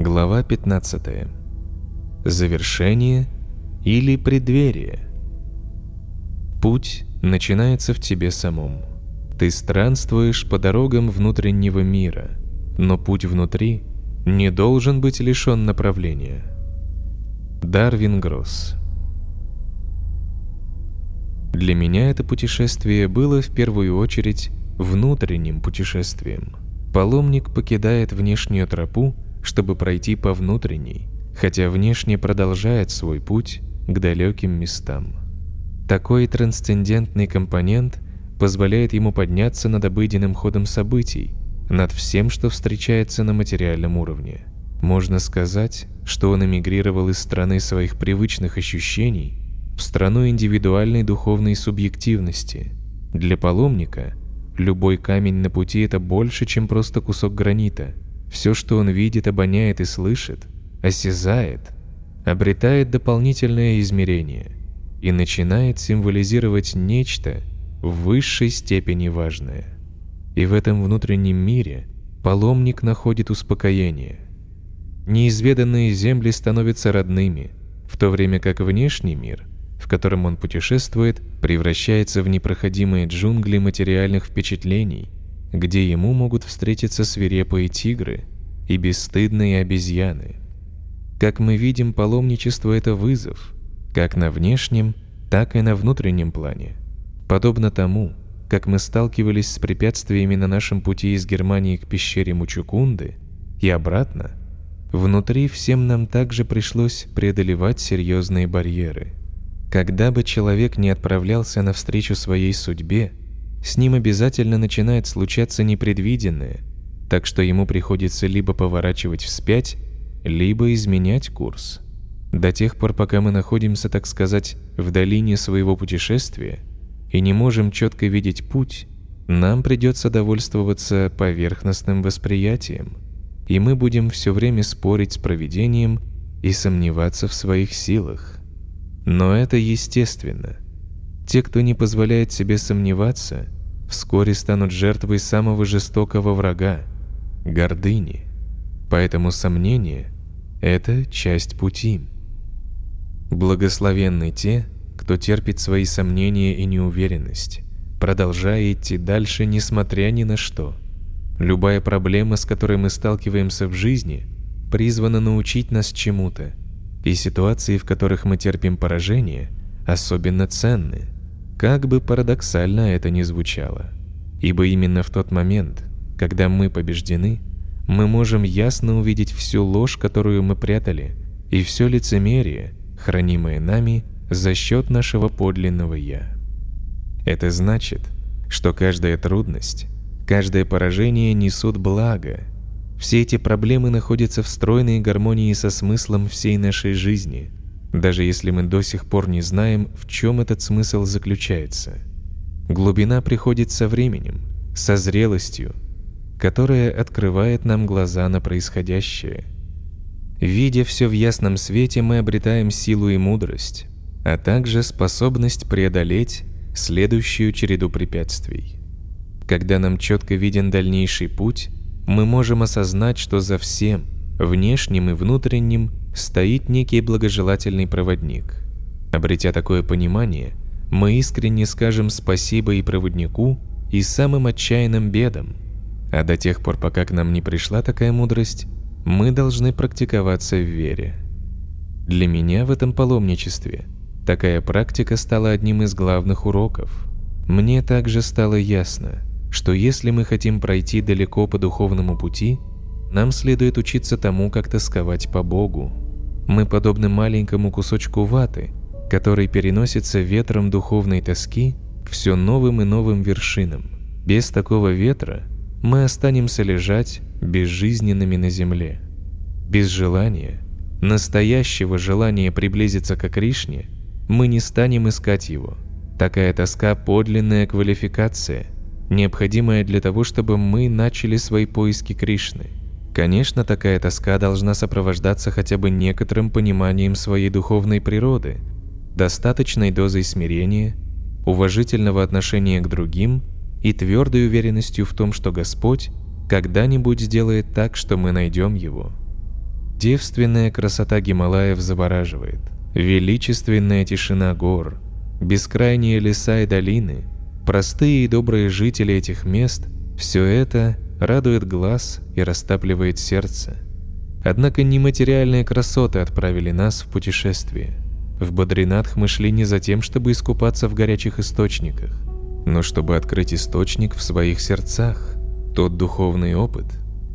Глава 15. Завершение или преддверие. Путь начинается в тебе самом. Ты странствуешь по дорогам внутреннего мира, но путь внутри не должен быть лишен направления. Дарвин Гросс Для меня это путешествие было в первую очередь внутренним путешествием. Паломник покидает внешнюю тропу, чтобы пройти по внутренней, хотя внешне продолжает свой путь к далеким местам. Такой трансцендентный компонент позволяет ему подняться над обыденным ходом событий, над всем, что встречается на материальном уровне. Можно сказать, что он эмигрировал из страны своих привычных ощущений в страну индивидуальной духовной субъективности. Для паломника любой камень на пути – это больше, чем просто кусок гранита. Все, что он видит, обоняет и слышит, осязает, обретает дополнительное измерение и начинает символизировать нечто в высшей степени важное. И в этом внутреннем мире паломник находит успокоение. Неизведанные земли становятся родными, в то время как внешний мир – в котором он путешествует, превращается в непроходимые джунгли материальных впечатлений, где ему могут встретиться свирепые тигры и бесстыдные обезьяны. Как мы видим, паломничество – это вызов, как на внешнем, так и на внутреннем плане. Подобно тому, как мы сталкивались с препятствиями на нашем пути из Германии к пещере Мучукунды и обратно, внутри всем нам также пришлось преодолевать серьезные барьеры – когда бы человек не отправлялся навстречу своей судьбе, с ним обязательно начинает случаться непредвиденное, так что ему приходится либо поворачивать вспять, либо изменять курс. До тех пор, пока мы находимся, так сказать, в долине своего путешествия и не можем четко видеть путь, нам придется довольствоваться поверхностным восприятием, и мы будем все время спорить с провидением и сомневаться в своих силах. Но это естественно. Те, кто не позволяет себе сомневаться, вскоре станут жертвой самого жестокого врага – гордыни. Поэтому сомнение – это часть пути. Благословенны те, кто терпит свои сомнения и неуверенность, продолжая идти дальше, несмотря ни на что. Любая проблема, с которой мы сталкиваемся в жизни, призвана научить нас чему-то – и ситуации, в которых мы терпим поражение, особенно ценны, как бы парадоксально это ни звучало. Ибо именно в тот момент, когда мы побеждены, мы можем ясно увидеть всю ложь, которую мы прятали, и все лицемерие, хранимое нами за счет нашего подлинного «я». Это значит, что каждая трудность, каждое поражение несут благо – все эти проблемы находятся в стройной гармонии со смыслом всей нашей жизни, даже если мы до сих пор не знаем, в чем этот смысл заключается. Глубина приходит со временем, со зрелостью, которая открывает нам глаза на происходящее. Видя все в ясном свете, мы обретаем силу и мудрость, а также способность преодолеть следующую череду препятствий. Когда нам четко виден дальнейший путь, мы можем осознать, что за всем, внешним и внутренним, стоит некий благожелательный проводник. Обретя такое понимание, мы искренне скажем спасибо и проводнику, и самым отчаянным бедам. А до тех пор, пока к нам не пришла такая мудрость, мы должны практиковаться в вере. Для меня в этом паломничестве такая практика стала одним из главных уроков. Мне также стало ясно – что если мы хотим пройти далеко по духовному пути, нам следует учиться тому, как тосковать по Богу. Мы подобны маленькому кусочку ваты, который переносится ветром духовной тоски к все новым и новым вершинам. Без такого ветра мы останемся лежать безжизненными на земле. Без желания, настоящего желания приблизиться к Кришне, мы не станем искать его. Такая тоска – подлинная квалификация – необходимое для того, чтобы мы начали свои поиски Кришны. Конечно, такая тоска должна сопровождаться хотя бы некоторым пониманием своей духовной природы, достаточной дозой смирения, уважительного отношения к другим и твердой уверенностью в том, что Господь когда-нибудь сделает так, что мы найдем Его. Девственная красота Гималаев завораживает. Величественная тишина гор, бескрайние леса и долины, простые и добрые жители этих мест – все это радует глаз и растапливает сердце. Однако нематериальные красоты отправили нас в путешествие. В Бадринатх мы шли не за тем, чтобы искупаться в горячих источниках, но чтобы открыть источник в своих сердцах, тот духовный опыт,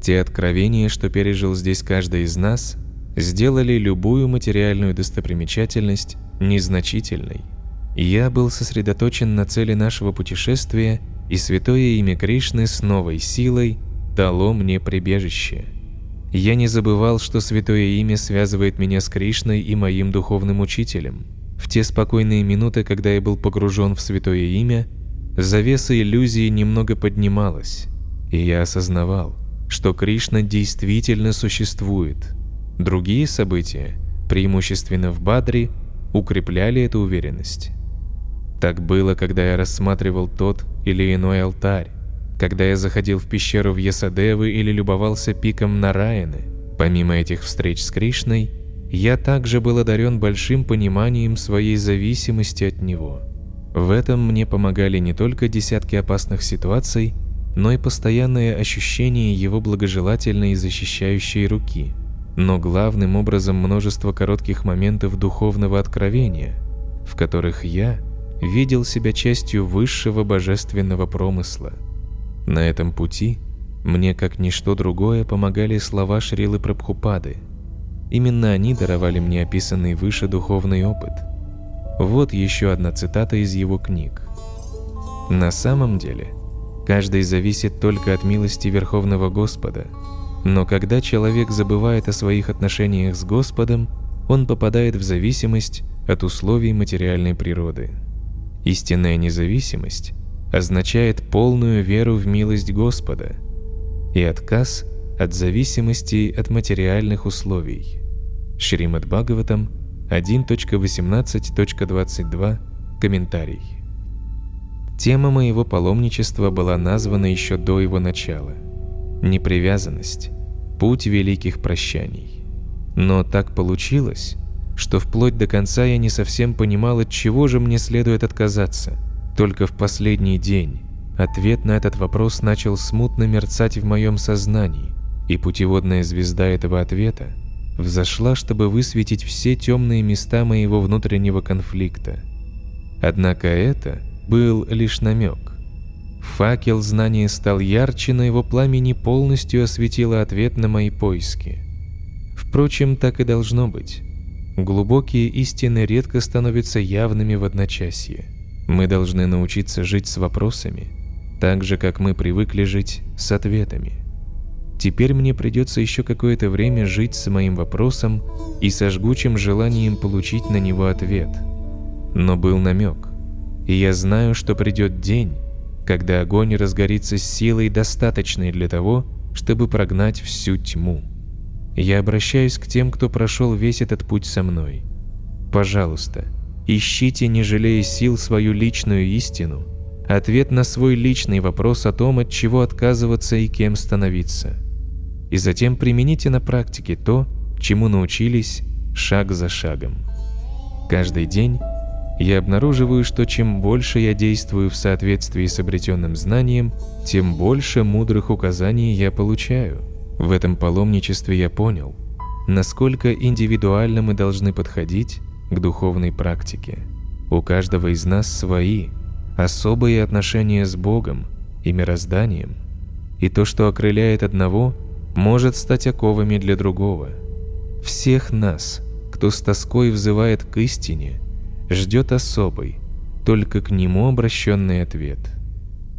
те откровения, что пережил здесь каждый из нас, сделали любую материальную достопримечательность незначительной. Я был сосредоточен на цели нашего путешествия, и святое имя Кришны с новой силой дало мне прибежище. Я не забывал, что святое имя связывает меня с Кришной и моим духовным учителем. В те спокойные минуты, когда я был погружен в святое имя, завеса иллюзии немного поднималась, и я осознавал, что Кришна действительно существует. Другие события, преимущественно в Бадре, укрепляли эту уверенность. Так было, когда я рассматривал тот или иной алтарь, когда я заходил в пещеру в Ясадевы или любовался пиком Нараяны. Помимо этих встреч с Кришной, я также был одарен большим пониманием своей зависимости от Него. В этом мне помогали не только десятки опасных ситуаций, но и постоянное ощущение Его благожелательной и защищающей руки, но главным образом множество коротких моментов духовного откровения, в которых я – видел себя частью высшего божественного промысла. На этом пути мне, как ничто другое, помогали слова Шрилы Прабхупады. Именно они даровали мне описанный выше духовный опыт. Вот еще одна цитата из его книг. «На самом деле, каждый зависит только от милости Верховного Господа, но когда человек забывает о своих отношениях с Господом, он попадает в зависимость от условий материальной природы». Истинная независимость означает полную веру в милость Господа и отказ от зависимости от материальных условий. Шримад Бхагаватам 1.18.22 Комментарий. Тема моего паломничества была названа еще до его начала. Непривязанность. Путь великих прощаний. Но так получилось, что вплоть до конца я не совсем понимал, от чего же мне следует отказаться. Только в последний день ответ на этот вопрос начал смутно мерцать в моем сознании, и путеводная звезда этого ответа взошла, чтобы высветить все темные места моего внутреннего конфликта. Однако это был лишь намек. Факел знания стал ярче, но его пламени полностью осветило ответ на мои поиски. Впрочем, так и должно быть. Глубокие истины редко становятся явными в одночасье. Мы должны научиться жить с вопросами, так же, как мы привыкли жить с ответами. Теперь мне придется еще какое-то время жить с моим вопросом и со жгучим желанием получить на него ответ. Но был намек, и я знаю, что придет день, когда огонь разгорится с силой, достаточной для того, чтобы прогнать всю тьму. Я обращаюсь к тем, кто прошел весь этот путь со мной. Пожалуйста, ищите, не жалея сил, свою личную истину, ответ на свой личный вопрос о том, от чего отказываться и кем становиться. И затем примените на практике то, чему научились шаг за шагом. Каждый день я обнаруживаю, что чем больше я действую в соответствии с обретенным знанием, тем больше мудрых указаний я получаю – в этом паломничестве я понял, насколько индивидуально мы должны подходить к духовной практике. У каждого из нас свои, особые отношения с Богом и мирозданием. И то, что окрыляет одного, может стать оковами для другого. Всех нас, кто с тоской взывает к истине, ждет особый, только к нему обращенный ответ.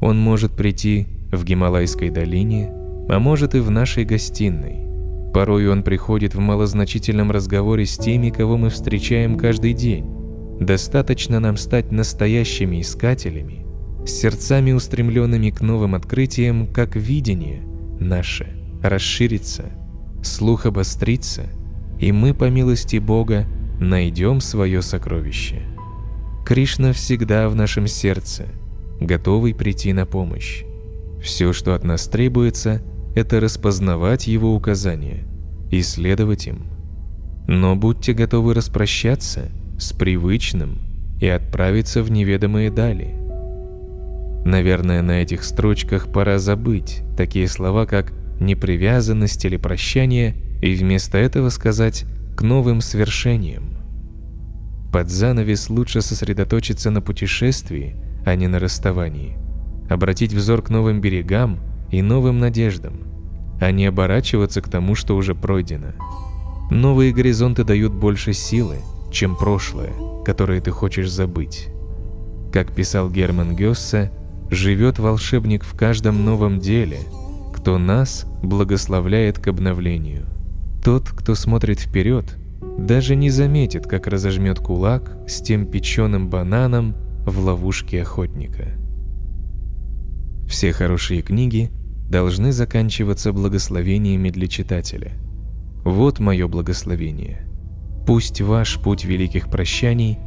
Он может прийти в Гималайской долине – а может и в нашей гостиной. Порой он приходит в малозначительном разговоре с теми, кого мы встречаем каждый день. Достаточно нам стать настоящими искателями, с сердцами устремленными к новым открытиям, как видение наше расширится, слух обострится, и мы, по милости Бога, найдем свое сокровище. Кришна всегда в нашем сердце, готовый прийти на помощь. Все, что от нас требуется – это распознавать его указания, и следовать им. Но будьте готовы распрощаться с привычным и отправиться в неведомые дали. Наверное, на этих строчках пора забыть такие слова, как непривязанность или прощание, и вместо этого сказать «к новым свершениям». Под занавес лучше сосредоточиться на путешествии, а не на расставании. Обратить взор к новым берегам и новым надеждам, а не оборачиваться к тому, что уже пройдено. Новые горизонты дают больше силы, чем прошлое, которое ты хочешь забыть. Как писал Герман Гессе, живет волшебник в каждом новом деле, кто нас благословляет к обновлению. Тот, кто смотрит вперед, даже не заметит, как разожмет кулак с тем печеным бананом в ловушке охотника. Все хорошие книги должны заканчиваться благословениями для читателя. Вот мое благословение. Пусть ваш путь великих прощаний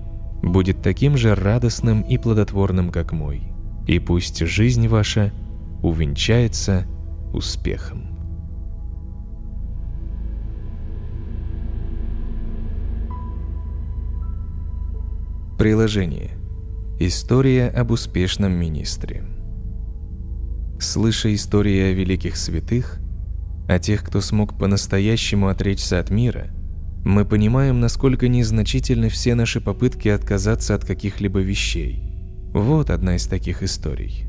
будет таким же радостным и плодотворным, как мой, и пусть жизнь ваша увенчается успехом. Приложение. История об успешном министре. Слыша истории о великих святых, о тех, кто смог по-настоящему отречься от мира, мы понимаем, насколько незначительны все наши попытки отказаться от каких-либо вещей. Вот одна из таких историй.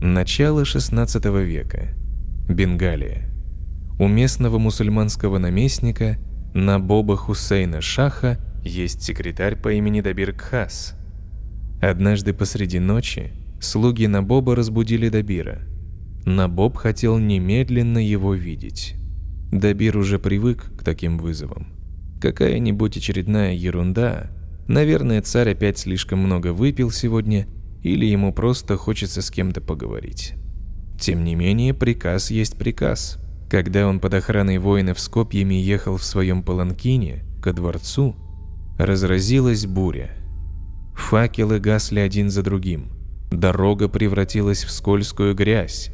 Начало XVI века. Бенгалия. У местного мусульманского наместника Набоба Хусейна Шаха есть секретарь по имени Дабир Кхас. Однажды посреди ночи слуги Набоба разбудили Дабира – Набоб хотел немедленно его видеть. Дабир уже привык к таким вызовам. Какая-нибудь очередная ерунда. Наверное, царь опять слишком много выпил сегодня, или ему просто хочется с кем-то поговорить. Тем не менее, приказ есть приказ. Когда он под охраной воинов с копьями ехал в своем паланкине ко дворцу, разразилась буря. Факелы гасли один за другим. Дорога превратилась в скользкую грязь.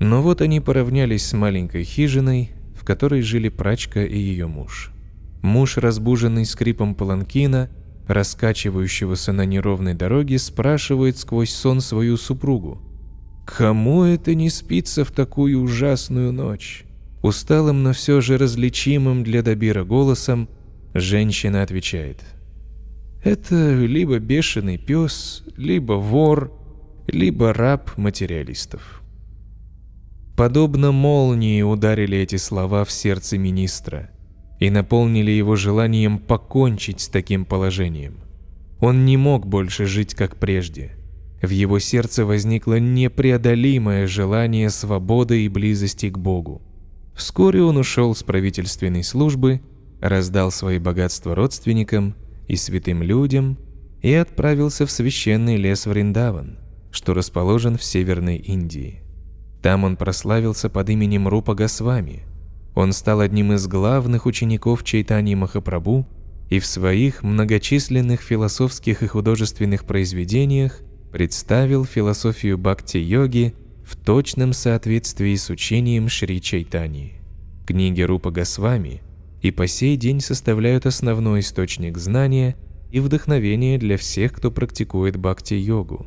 Но вот они поравнялись с маленькой хижиной, в которой жили прачка и ее муж. Муж, разбуженный скрипом паланкина, раскачивающегося на неровной дороге, спрашивает сквозь сон свою супругу. «Кому это не спится в такую ужасную ночь?» Усталым, но все же различимым для Добира голосом, женщина отвечает. «Это либо бешеный пес, либо вор, либо раб материалистов». Подобно молнии ударили эти слова в сердце министра и наполнили его желанием покончить с таким положением. Он не мог больше жить как прежде. В его сердце возникло непреодолимое желание свободы и близости к Богу. Вскоре он ушел с правительственной службы, раздал свои богатства родственникам и святым людям и отправился в священный лес Вриндаван, что расположен в Северной Индии. Там он прославился под именем Рупа Госвами. Он стал одним из главных учеников Чайтани Махапрабху и в своих многочисленных философских и художественных произведениях представил философию бхакти-йоги в точном соответствии с учением Шри Чайтани. Книги Рупа Госвами и по сей день составляют основной источник знания и вдохновения для всех, кто практикует бхакти-йогу.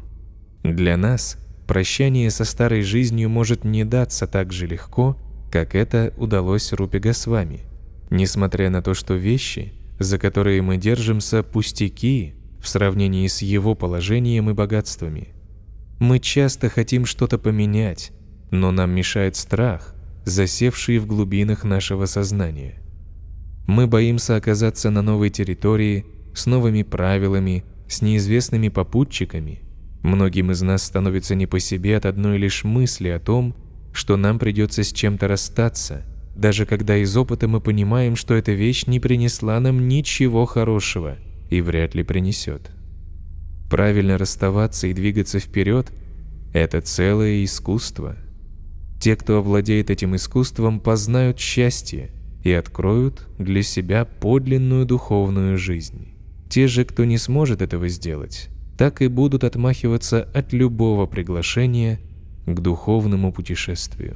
Для нас – прощание со старой жизнью может не даться так же легко, как это удалось Рупе Госвами, несмотря на то, что вещи, за которые мы держимся, пустяки в сравнении с его положением и богатствами. Мы часто хотим что-то поменять, но нам мешает страх, засевший в глубинах нашего сознания. Мы боимся оказаться на новой территории, с новыми правилами, с неизвестными попутчиками – Многим из нас становится не по себе от одной лишь мысли о том, что нам придется с чем-то расстаться, даже когда из опыта мы понимаем, что эта вещь не принесла нам ничего хорошего и вряд ли принесет. Правильно расставаться и двигаться вперед – это целое искусство. Те, кто овладеет этим искусством, познают счастье и откроют для себя подлинную духовную жизнь. Те же, кто не сможет этого сделать, так и будут отмахиваться от любого приглашения к духовному путешествию.